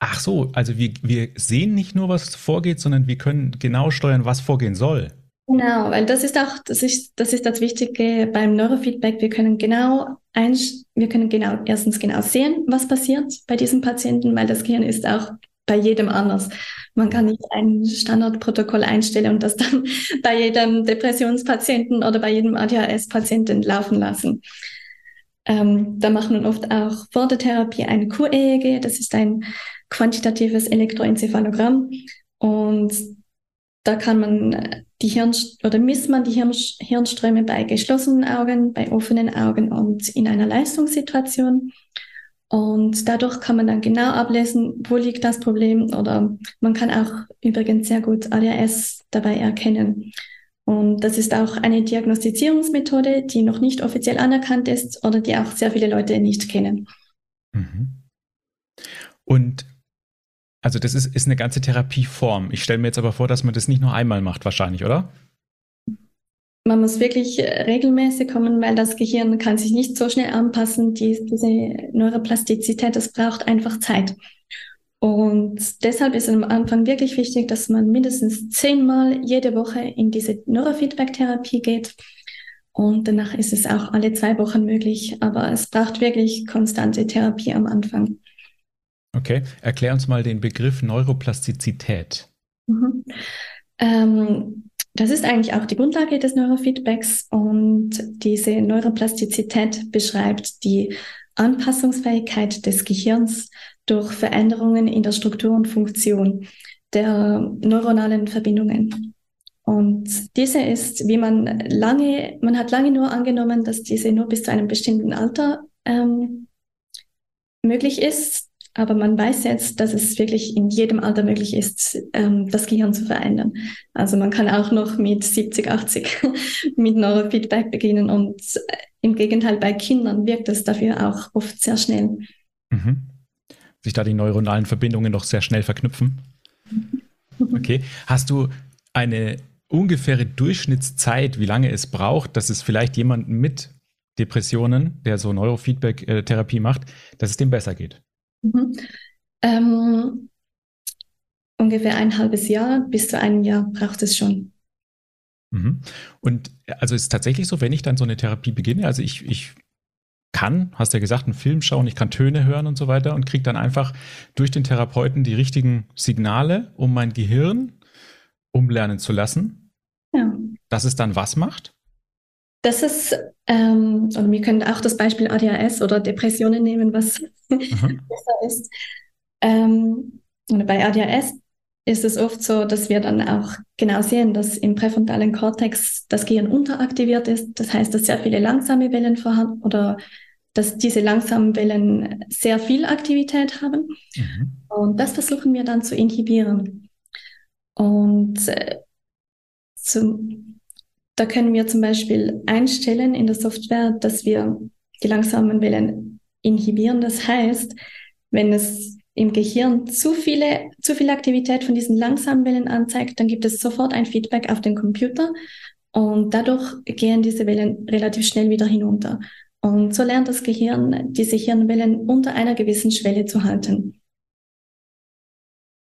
Ach so, also wir, wir sehen nicht nur, was vorgeht, sondern wir können genau steuern, was vorgehen soll. Genau, weil das ist auch, das ist, das ist das Wichtige beim Neurofeedback. Wir können genau ein, wir können genau, erstens genau sehen, was passiert bei diesem Patienten, weil das Gehirn ist auch bei jedem anders. Man kann nicht ein Standardprotokoll einstellen und das dann bei jedem Depressionspatienten oder bei jedem ADHS-Patienten laufen lassen. Ähm, da macht man oft auch vor der Therapie ein QEEG, das ist ein quantitatives Elektroenzephalogramm und da kann man die Hirn oder misst man die Hirn Hirnströme bei geschlossenen Augen, bei offenen Augen und in einer Leistungssituation. Und dadurch kann man dann genau ablesen, wo liegt das Problem oder man kann auch übrigens sehr gut ADHS dabei erkennen. Und das ist auch eine Diagnostizierungsmethode, die noch nicht offiziell anerkannt ist oder die auch sehr viele Leute nicht kennen. Mhm. Und also das ist, ist eine ganze Therapieform. Ich stelle mir jetzt aber vor, dass man das nicht nur einmal macht, wahrscheinlich, oder? Man muss wirklich regelmäßig kommen, weil das Gehirn kann sich nicht so schnell anpassen. Die, diese Neuroplastizität, das braucht einfach Zeit. Und deshalb ist am Anfang wirklich wichtig, dass man mindestens zehnmal jede Woche in diese Neurofeedback-Therapie geht. Und danach ist es auch alle zwei Wochen möglich. Aber es braucht wirklich konstante Therapie am Anfang. Okay, erklär uns mal den Begriff Neuroplastizität. Mhm. Ähm, das ist eigentlich auch die Grundlage des Neurofeedbacks und diese Neuroplastizität beschreibt die Anpassungsfähigkeit des Gehirns durch Veränderungen in der Struktur und Funktion der neuronalen Verbindungen. Und diese ist, wie man lange, man hat lange nur angenommen, dass diese nur bis zu einem bestimmten Alter ähm, möglich ist. Aber man weiß jetzt, dass es wirklich in jedem Alter möglich ist, ähm, das Gehirn zu verändern. Also man kann auch noch mit 70, 80 mit Neurofeedback beginnen und äh, im Gegenteil bei Kindern wirkt es dafür auch oft sehr schnell. Mhm. Sich da die neuronalen Verbindungen noch sehr schnell verknüpfen. Mhm. Okay. Hast du eine ungefähre Durchschnittszeit, wie lange es braucht, dass es vielleicht jemanden mit Depressionen, der so Neurofeedback-Therapie äh, macht, dass es dem besser geht? Mhm. Ähm, ungefähr ein halbes Jahr bis zu einem Jahr braucht es schon. Mhm. Und also ist es tatsächlich so, wenn ich dann so eine Therapie beginne, also ich, ich kann, hast ja gesagt, einen Film schauen, ich kann Töne hören und so weiter und kriege dann einfach durch den Therapeuten die richtigen Signale, um mein Gehirn umlernen zu lassen. Ja. Dass es dann was macht? Das ist, ähm, oder wir können auch das Beispiel ADHS oder Depressionen nehmen, was besser ist. Ähm, bei ADHS ist es oft so, dass wir dann auch genau sehen, dass im präfrontalen Kortex das Gehirn unteraktiviert ist. Das heißt, dass sehr viele langsame Wellen vorhanden oder dass diese langsamen Wellen sehr viel Aktivität haben. Mhm. Und das versuchen wir dann zu inhibieren. Und äh, zum, da können wir zum Beispiel einstellen in der Software, dass wir die langsamen Wellen inhibieren. Das heißt, wenn es im Gehirn zu viele, zu viel Aktivität von diesen langsamen Wellen anzeigt, dann gibt es sofort ein Feedback auf den Computer und dadurch gehen diese Wellen relativ schnell wieder hinunter. Und so lernt das Gehirn, diese Hirnwellen unter einer gewissen Schwelle zu halten.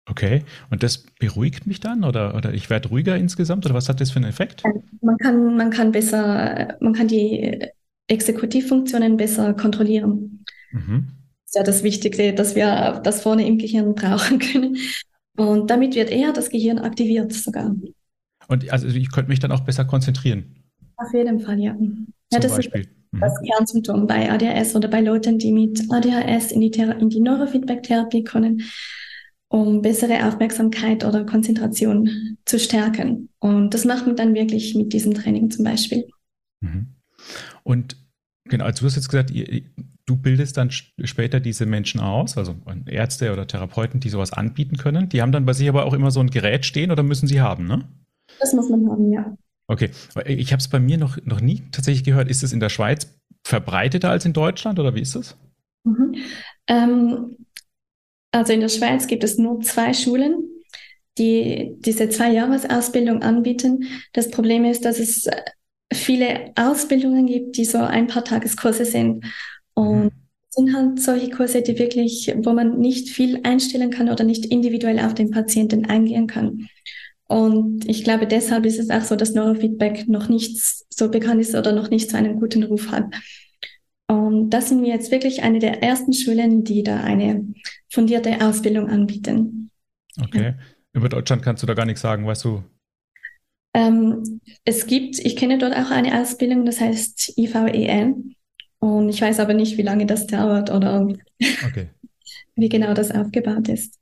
Okay, und das beruhigt mich dann oder, oder ich werde ruhiger insgesamt oder was hat das für einen Effekt? Man kann, man kann besser, man kann die Exekutivfunktionen besser kontrollieren. Mhm. Das ist ja das Wichtigste, dass wir das vorne im Gehirn brauchen können. Und damit wird eher das Gehirn aktiviert sogar. Und also ich könnte mich dann auch besser konzentrieren. Auf jeden Fall, ja. ja das Beispiel. ist mhm. das Kernsymptom bei ADHS oder bei Leuten, die mit ADHS in die, in die Neurofeedback-Therapie kommen um bessere Aufmerksamkeit oder Konzentration zu stärken. Und das macht man dann wirklich mit diesem Training zum Beispiel. Mhm. Und genau, also du hast jetzt gesagt, du bildest dann später diese Menschen aus, also Ärzte oder Therapeuten, die sowas anbieten können. Die haben dann bei sich aber auch immer so ein Gerät stehen oder müssen sie haben, ne? Das muss man haben, ja. Okay, ich habe es bei mir noch, noch nie tatsächlich gehört. Ist es in der Schweiz verbreiteter als in Deutschland oder wie ist es? Mhm. Ähm, also in der Schweiz gibt es nur zwei Schulen, die diese Zwei-Jahres-Ausbildung anbieten. Das Problem ist, dass es viele Ausbildungen gibt, die so ein paar Tageskurse sind. Und mhm. sind halt solche Kurse, die wirklich, wo man nicht viel einstellen kann oder nicht individuell auf den Patienten eingehen kann. Und ich glaube, deshalb ist es auch so, dass Neurofeedback noch nicht so bekannt ist oder noch nicht so einen guten Ruf hat. Und das sind wir jetzt wirklich eine der ersten Schulen, die da eine fundierte Ausbildung anbieten. Okay. Über Deutschland kannst du da gar nichts sagen, weißt du? Ähm, es gibt, ich kenne dort auch eine Ausbildung, das heißt IVEN. Und ich weiß aber nicht, wie lange das dauert oder okay. wie genau das aufgebaut ist.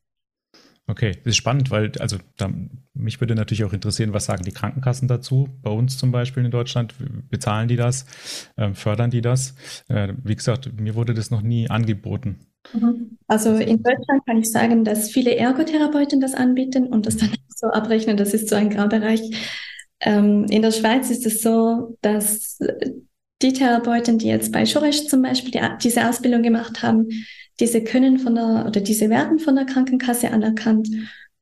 Okay, das ist spannend, weil, also da, mich würde natürlich auch interessieren, was sagen die Krankenkassen dazu? Bei uns zum Beispiel in Deutschland, bezahlen die das, äh, fördern die das? Äh, wie gesagt, mir wurde das noch nie angeboten. Mhm. Also in Deutschland kann ich sagen, dass viele Ergotherapeuten das anbieten und das dann so abrechnen, das ist so ein Graubereich. Ähm, in der Schweiz ist es so, dass die Therapeuten, die jetzt bei Schoresch zum Beispiel die, diese Ausbildung gemacht haben, diese können von der oder diese werden von der Krankenkasse anerkannt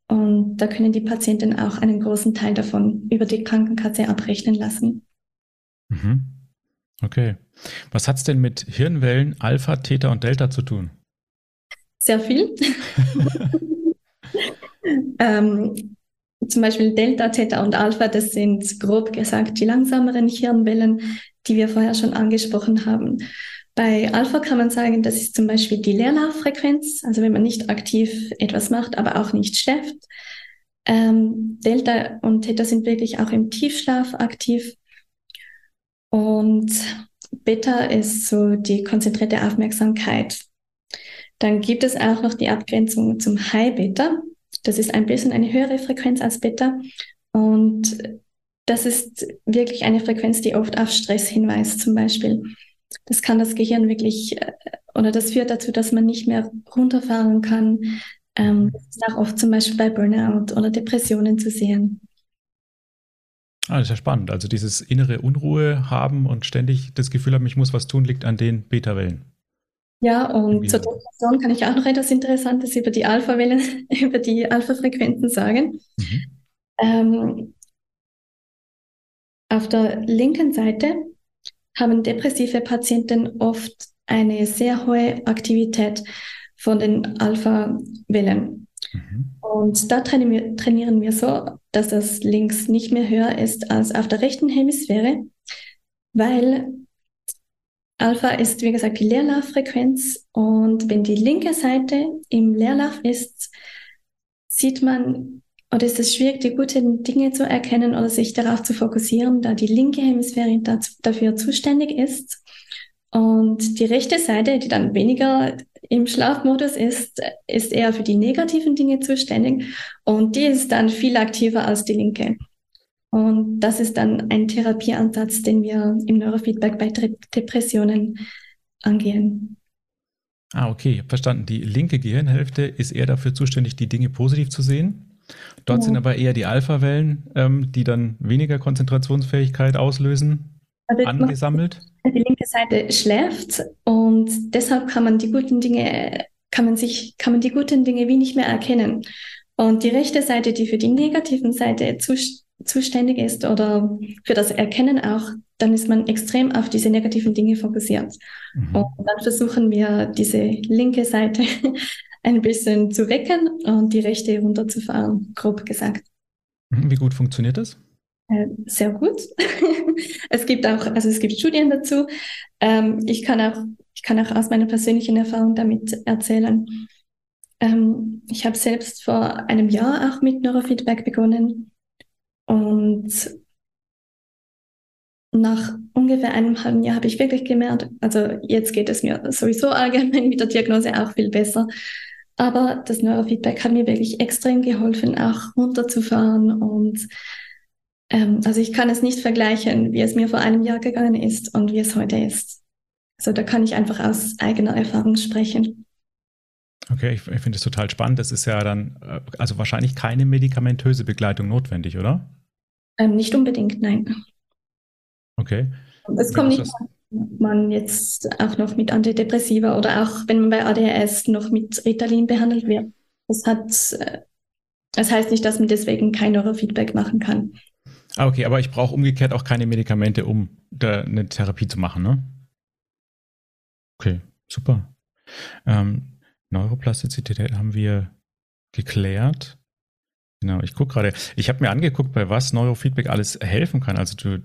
und da können die Patienten auch einen großen Teil davon über die Krankenkasse abrechnen lassen. Mhm. Okay. Was hat es denn mit Hirnwellen Alpha, Theta und Delta zu tun? Sehr viel. ähm, zum Beispiel Delta, Theta und Alpha, das sind grob gesagt die langsameren Hirnwellen, die wir vorher schon angesprochen haben. Bei Alpha kann man sagen, das ist zum Beispiel die Leerlauffrequenz, also wenn man nicht aktiv etwas macht, aber auch nicht schläft. Ähm, Delta und Theta sind wirklich auch im Tiefschlaf aktiv. Und Beta ist so die konzentrierte Aufmerksamkeit. Dann gibt es auch noch die Abgrenzung zum High Beta. Das ist ein bisschen eine höhere Frequenz als Beta. Und das ist wirklich eine Frequenz, die oft auf Stress hinweist, zum Beispiel. Das kann das Gehirn wirklich, äh, oder das führt dazu, dass man nicht mehr runterfahren kann. Ähm, das ist auch oft zum Beispiel bei Burnout oder Depressionen zu sehen. Ah, das ist ja spannend. Also dieses innere Unruhe haben und ständig das Gefühl haben, ich muss was tun, liegt an den Beta-Wellen. Ja, und zur Depression kann ich auch noch etwas Interessantes über die Alpha-Wellen, über die Alpha-Frequenzen sagen. Mhm. Ähm, auf der linken Seite haben depressive Patienten oft eine sehr hohe Aktivität von den Alpha-Wellen. Mhm. Und da trainieren wir, trainieren wir so, dass das links nicht mehr höher ist als auf der rechten Hemisphäre, weil Alpha ist, wie gesagt, die Leerlauffrequenz und wenn die linke Seite im Leerlauf ist, sieht man oder ist es schwierig, die guten Dinge zu erkennen oder sich darauf zu fokussieren, da die linke Hemisphäre dazu, dafür zuständig ist. Und die rechte Seite, die dann weniger im Schlafmodus ist, ist eher für die negativen Dinge zuständig. Und die ist dann viel aktiver als die linke. Und das ist dann ein Therapieansatz, den wir im Neurofeedback bei Depressionen angehen. Ah, okay, verstanden. Die linke Gehirnhälfte ist eher dafür zuständig, die Dinge positiv zu sehen Dort ja. sind aber eher die Alpha-Wellen, ähm, die dann weniger Konzentrationsfähigkeit auslösen, angesammelt. Die linke Seite schläft und deshalb kann man die guten Dinge, kann man sich, kann man die guten Dinge wie nicht mehr erkennen. Und die rechte Seite, die für die negativen Seite zu, zuständig ist oder für das Erkennen auch, dann ist man extrem auf diese negativen Dinge fokussiert. Mhm. Und dann versuchen wir diese linke Seite ein bisschen zu wecken und die rechte runterzufahren, grob gesagt. Mhm, wie gut funktioniert das? Äh, sehr gut. es gibt auch, also es gibt Studien dazu. Ähm, ich kann auch, ich kann auch aus meiner persönlichen Erfahrung damit erzählen. Ähm, ich habe selbst vor einem Jahr auch mit Neurofeedback begonnen und nach ungefähr einem halben Jahr habe ich wirklich gemerkt, also jetzt geht es mir sowieso allgemein mit der Diagnose auch viel besser. Aber das Neurofeedback hat mir wirklich extrem geholfen, auch runterzufahren. Und ähm, also ich kann es nicht vergleichen, wie es mir vor einem Jahr gegangen ist und wie es heute ist. Also da kann ich einfach aus eigener Erfahrung sprechen. Okay, ich, ich finde es total spannend. Das ist ja dann, äh, also wahrscheinlich keine medikamentöse Begleitung notwendig, oder? Ähm, nicht unbedingt, nein. Okay. Es kommt nicht man jetzt auch noch mit Antidepressiva oder auch wenn man bei ADHS noch mit Ritalin behandelt wird. Das hat, äh, das heißt nicht, dass man deswegen kein Neurofeedback machen kann. Ah, okay, aber ich brauche umgekehrt auch keine Medikamente, um eine Therapie zu machen, ne? Okay, super. Ähm, Neuroplastizität haben wir geklärt. Genau, ich gucke gerade. Ich habe mir angeguckt, bei was Neurofeedback alles helfen kann. Also du,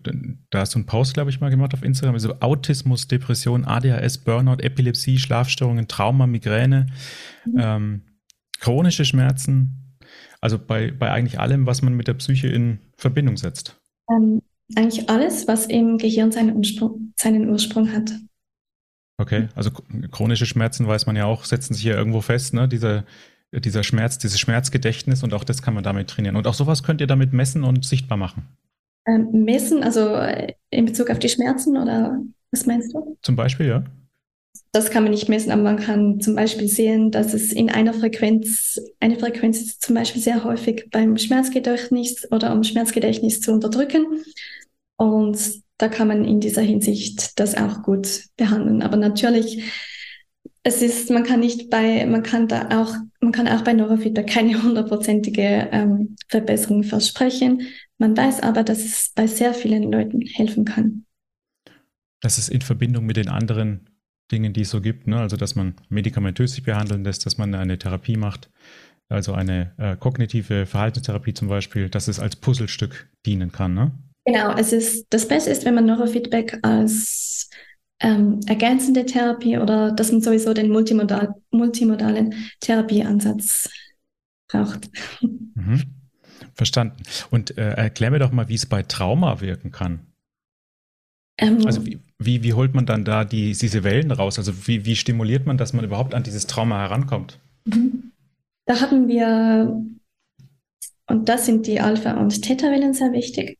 da hast du einen Post, glaube ich, mal gemacht auf Instagram. Also Autismus, Depression, ADHS, Burnout, Epilepsie, Schlafstörungen, Trauma, Migräne, mhm. ähm, chronische Schmerzen. Also bei, bei eigentlich allem, was man mit der Psyche in Verbindung setzt. Ähm, eigentlich alles, was im Gehirn seinen Ursprung, seinen Ursprung hat. Okay, also chronische Schmerzen weiß man ja auch, setzen sich ja irgendwo fest, ne? Diese dieser Schmerz, dieses Schmerzgedächtnis und auch das kann man damit trainieren. Und auch sowas könnt ihr damit messen und sichtbar machen. Ähm, messen, also in Bezug auf die Schmerzen oder was meinst du? Zum Beispiel, ja. das kann man nicht messen, aber man kann zum Beispiel sehen, dass es in einer Frequenz, eine Frequenz ist zum Beispiel sehr häufig beim Schmerzgedächtnis oder um Schmerzgedächtnis zu unterdrücken. Und da kann man in dieser Hinsicht das auch gut behandeln. Aber natürlich, es ist, man kann nicht bei, man kann da auch, man kann auch bei Neurofeedback keine hundertprozentige ähm, Verbesserung versprechen. Man weiß aber, dass es bei sehr vielen Leuten helfen kann. Das ist in Verbindung mit den anderen Dingen, die es so gibt, ne? also dass man medikamentös sich behandeln lässt, dass man eine Therapie macht, also eine äh, kognitive Verhaltenstherapie zum Beispiel, dass es als Puzzlestück dienen kann. Ne? Genau, es ist, das Beste ist, wenn man Neurofeedback als ähm, ergänzende Therapie oder dass man sowieso den multimodal, multimodalen Therapieansatz braucht. Mhm. Verstanden. Und äh, erklär mir doch mal, wie es bei Trauma wirken kann. Ähm, also wie, wie, wie, holt man dann da die, diese Wellen raus? Also wie, wie stimuliert man, dass man überhaupt an dieses Trauma herankommt? Mhm. Da haben wir, und das sind die Alpha- und Theta-Wellen sehr wichtig.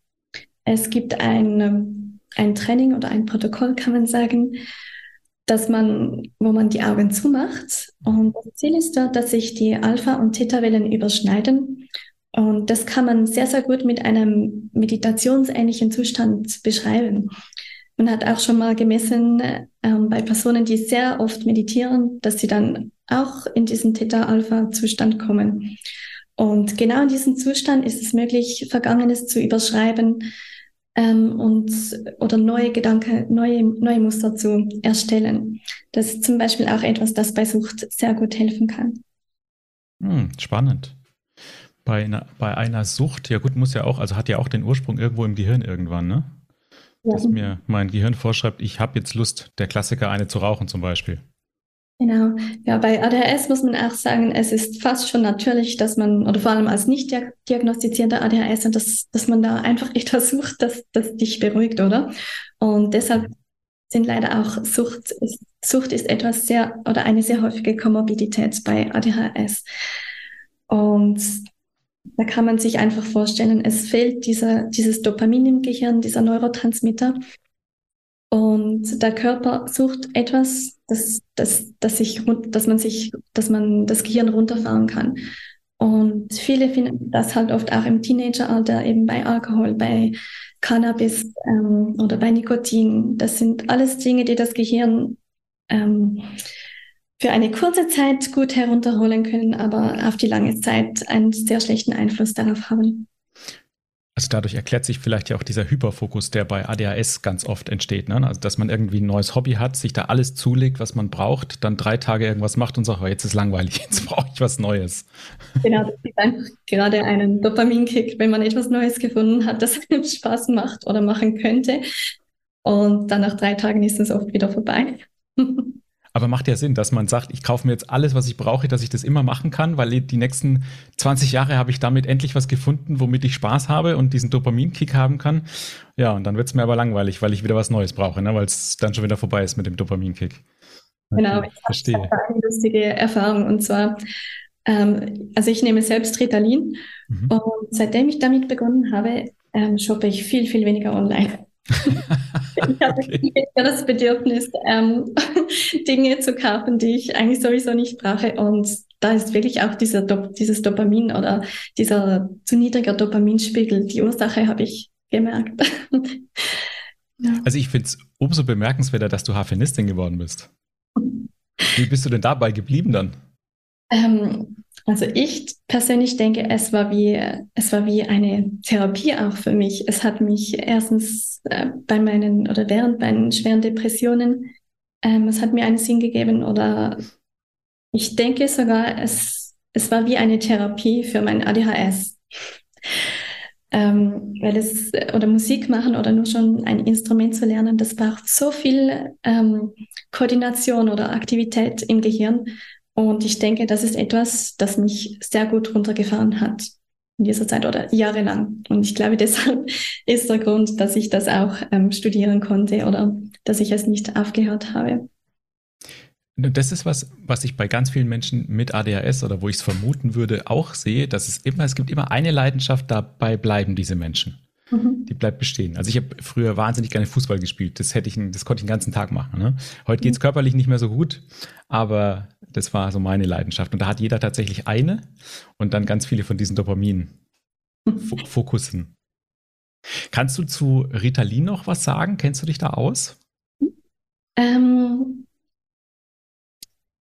Es gibt ein, ein Training oder ein Protokoll, kann man sagen, dass man, wo man die Augen zumacht. Und das Ziel ist dort, dass sich die Alpha- und Theta-Wellen überschneiden. Und das kann man sehr, sehr gut mit einem meditationsähnlichen Zustand beschreiben. Man hat auch schon mal gemessen ähm, bei Personen, die sehr oft meditieren, dass sie dann auch in diesen Theta-Alpha-Zustand kommen. Und genau in diesem Zustand ist es möglich, Vergangenes zu überschreiben, ähm, und oder neue Gedanken, neue, neue Muster zu erstellen. Das ist zum Beispiel auch etwas, das bei Sucht sehr gut helfen kann. Hm, spannend. Bei einer, bei einer Sucht, ja gut, muss ja auch, also hat ja auch den Ursprung irgendwo im Gehirn irgendwann, ne? Ja. Dass mir mein Gehirn vorschreibt, ich habe jetzt Lust, der Klassiker eine zu rauchen zum Beispiel. Genau. Ja, bei ADHS muss man auch sagen, es ist fast schon natürlich, dass man, oder vor allem als nicht diagnostizierter ADHS, dass, dass man da einfach etwas sucht, das, das dich beruhigt, oder? Und deshalb sind leider auch Sucht, Sucht ist etwas sehr, oder eine sehr häufige Komorbidität bei ADHS. Und da kann man sich einfach vorstellen, es fehlt dieser, dieses Dopamin im Gehirn, dieser Neurotransmitter. Und der Körper sucht etwas, das, das, das, sich, dass man sich, dass man das Gehirn runterfahren kann. Und viele finden das halt oft auch im Teenageralter, eben bei Alkohol, bei Cannabis ähm, oder bei Nikotin. Das sind alles Dinge, die das Gehirn ähm, für eine kurze Zeit gut herunterholen können, aber auf die lange Zeit einen sehr schlechten Einfluss darauf haben. Also dadurch erklärt sich vielleicht ja auch dieser Hyperfokus, der bei ADHS ganz oft entsteht. Ne? Also dass man irgendwie ein neues Hobby hat, sich da alles zulegt, was man braucht, dann drei Tage irgendwas macht und sagt, oh, jetzt ist langweilig, jetzt brauche ich was Neues. Genau, das ist einfach gerade einen Dopaminkick, wenn man etwas Neues gefunden hat, das einem Spaß macht oder machen könnte. Und dann nach drei Tagen ist es oft wieder vorbei. Aber macht ja Sinn, dass man sagt, ich kaufe mir jetzt alles, was ich brauche, dass ich das immer machen kann, weil die nächsten 20 Jahre habe ich damit endlich was gefunden, womit ich Spaß habe und diesen Dopaminkick haben kann. Ja, und dann wird es mir aber langweilig, weil ich wieder was Neues brauche, ne? weil es dann schon wieder vorbei ist mit dem Dopaminkick. Okay, genau, ich verstehe. eine lustige Erfahrung und zwar, ähm, also ich nehme selbst Ritalin mhm. und seitdem ich damit begonnen habe, ähm, shoppe ich viel, viel weniger online ich habe okay. das Bedürfnis, ähm, Dinge zu kaufen, die ich eigentlich sowieso nicht brauche. Und da ist wirklich auch dieser Dop dieses Dopamin oder dieser zu niedriger Dopaminspiegel. Die Ursache habe ich gemerkt. ja. Also ich finde es umso bemerkenswerter, dass du Harfenistin geworden bist. Wie bist du denn dabei geblieben dann? Ähm, also ich persönlich denke, es war wie, es war wie eine Therapie auch für mich. Es hat mich erstens äh, bei meinen oder während meinen schweren Depressionen, ähm, es hat mir einen Sinn gegeben oder ich denke sogar, es, es war wie eine Therapie für mein ADHS. Ähm, weil es, oder Musik machen oder nur schon ein Instrument zu lernen, das braucht so viel ähm, Koordination oder Aktivität im Gehirn. Und ich denke, das ist etwas, das mich sehr gut runtergefahren hat in dieser Zeit oder jahrelang. Und ich glaube, deshalb ist der Grund, dass ich das auch ähm, studieren konnte oder dass ich es nicht aufgehört habe. Das ist was, was ich bei ganz vielen Menschen mit ADHS oder wo ich es vermuten würde, auch sehe, dass es immer, es gibt immer eine Leidenschaft, dabei bleiben diese Menschen. Mhm. Die bleibt bestehen. Also ich habe früher wahnsinnig gerne Fußball gespielt. Das hätte ich, das konnte ich den ganzen Tag machen. Ne? Heute geht es mhm. körperlich nicht mehr so gut, aber das war so meine Leidenschaft. Und da hat jeder tatsächlich eine und dann ganz viele von diesen Dopamin-Fokussen. Kannst du zu Ritalin noch was sagen? Kennst du dich da aus? Ähm,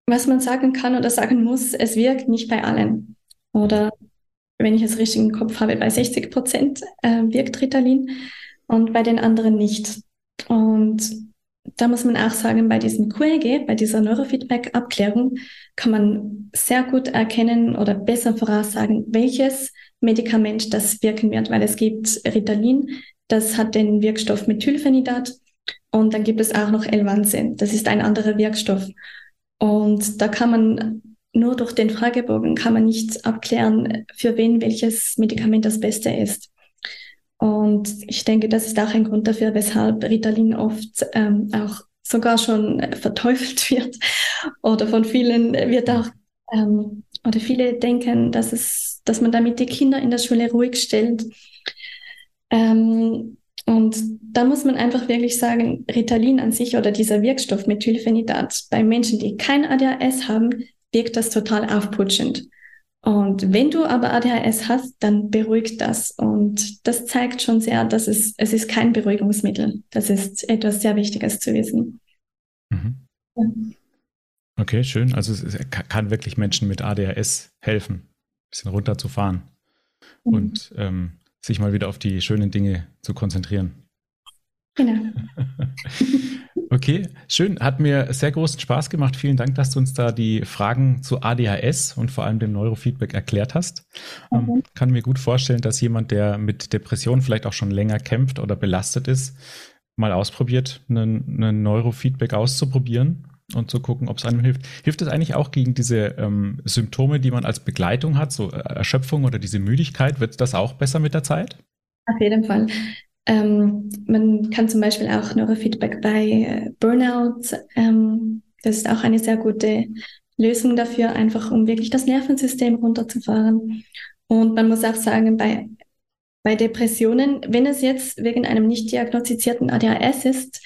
was man sagen kann oder sagen muss, es wirkt nicht bei allen. Oder wenn ich es richtig im Kopf habe, bei 60 Prozent äh, wirkt Ritalin und bei den anderen nicht. Und da muss man auch sagen, bei diesem QEG, bei dieser Neurofeedback-Abklärung, kann man sehr gut erkennen oder besser voraussagen, welches Medikament das wirken wird, weil es gibt Ritalin, das hat den Wirkstoff Methylphenidat und dann gibt es auch noch Elvanse, das ist ein anderer Wirkstoff. Und da kann man nur durch den Fragebogen kann man nicht abklären, für wen welches Medikament das Beste ist. Und ich denke, das ist auch ein Grund dafür, weshalb Ritalin oft ähm, auch sogar schon verteufelt wird oder von vielen wird auch ähm, oder viele denken, dass es, dass man damit die Kinder in der Schule ruhig stellt. Ähm, und da muss man einfach wirklich sagen, Ritalin an sich oder dieser Wirkstoff Methylphenidat bei Menschen, die kein ADHS haben, wirkt das total aufputschend. Und wenn du aber ADHS hast, dann beruhigt das. Und das zeigt schon sehr, dass es, es ist kein Beruhigungsmittel. Das ist etwas sehr Wichtiges zu wissen. Mhm. Ja. Okay, schön. Also es kann wirklich Menschen mit ADHS helfen, ein bisschen runterzufahren mhm. und ähm, sich mal wieder auf die schönen Dinge zu konzentrieren. Genau. okay, schön. Hat mir sehr großen Spaß gemacht. Vielen Dank, dass du uns da die Fragen zu ADHS und vor allem dem Neurofeedback erklärt hast. Ähm, mhm. kann mir gut vorstellen, dass jemand, der mit Depressionen vielleicht auch schon länger kämpft oder belastet ist, mal ausprobiert, einen, einen Neurofeedback auszuprobieren und zu gucken, ob es einem hilft. Hilft es eigentlich auch gegen diese ähm, Symptome, die man als Begleitung hat, so Erschöpfung oder diese Müdigkeit? Wird das auch besser mit der Zeit? Auf jeden Fall. Ähm, man kann zum Beispiel auch Neurofeedback bei äh, Burnout, ähm, das ist auch eine sehr gute Lösung dafür, einfach um wirklich das Nervensystem runterzufahren. Und man muss auch sagen, bei, bei Depressionen, wenn es jetzt wegen einem nicht diagnostizierten ADHS ist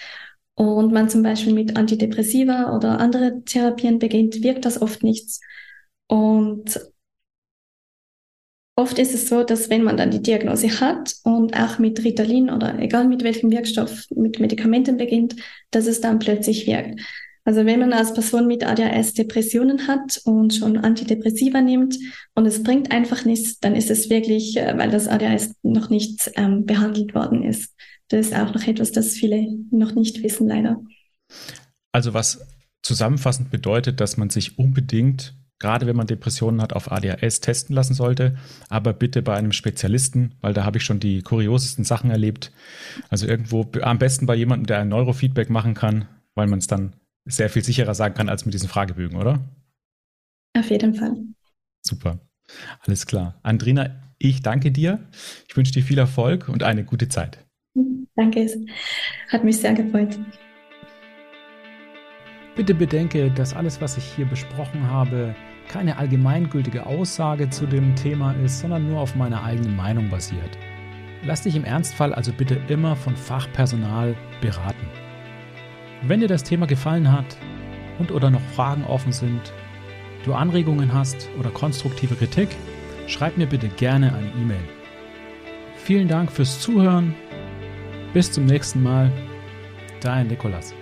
und man zum Beispiel mit Antidepressiva oder andere Therapien beginnt, wirkt das oft nichts. Und Oft ist es so, dass wenn man dann die Diagnose hat und auch mit Ritalin oder egal mit welchem Wirkstoff, mit Medikamenten beginnt, dass es dann plötzlich wirkt. Also wenn man als Person mit ADHS Depressionen hat und schon Antidepressiva nimmt und es bringt einfach nichts, dann ist es wirklich, äh, weil das ADHS noch nicht ähm, behandelt worden ist. Das ist auch noch etwas, das viele noch nicht wissen, leider. Also was zusammenfassend bedeutet, dass man sich unbedingt gerade wenn man Depressionen hat, auf ADHS testen lassen sollte, aber bitte bei einem Spezialisten, weil da habe ich schon die kuriosesten Sachen erlebt. Also irgendwo am besten bei jemandem, der ein Neurofeedback machen kann, weil man es dann sehr viel sicherer sagen kann als mit diesen Fragebögen, oder? Auf jeden Fall. Super. Alles klar. Andrina, ich danke dir. Ich wünsche dir viel Erfolg und eine gute Zeit. Danke, es hat mich sehr gefreut. Bitte bedenke, dass alles, was ich hier besprochen habe, keine allgemeingültige Aussage zu dem Thema ist, sondern nur auf meiner eigenen Meinung basiert. Lass dich im Ernstfall also bitte immer von Fachpersonal beraten. Wenn dir das Thema gefallen hat und oder noch Fragen offen sind, du Anregungen hast oder konstruktive Kritik, schreib mir bitte gerne eine E-Mail. Vielen Dank fürs Zuhören. Bis zum nächsten Mal. Dein Nikolas.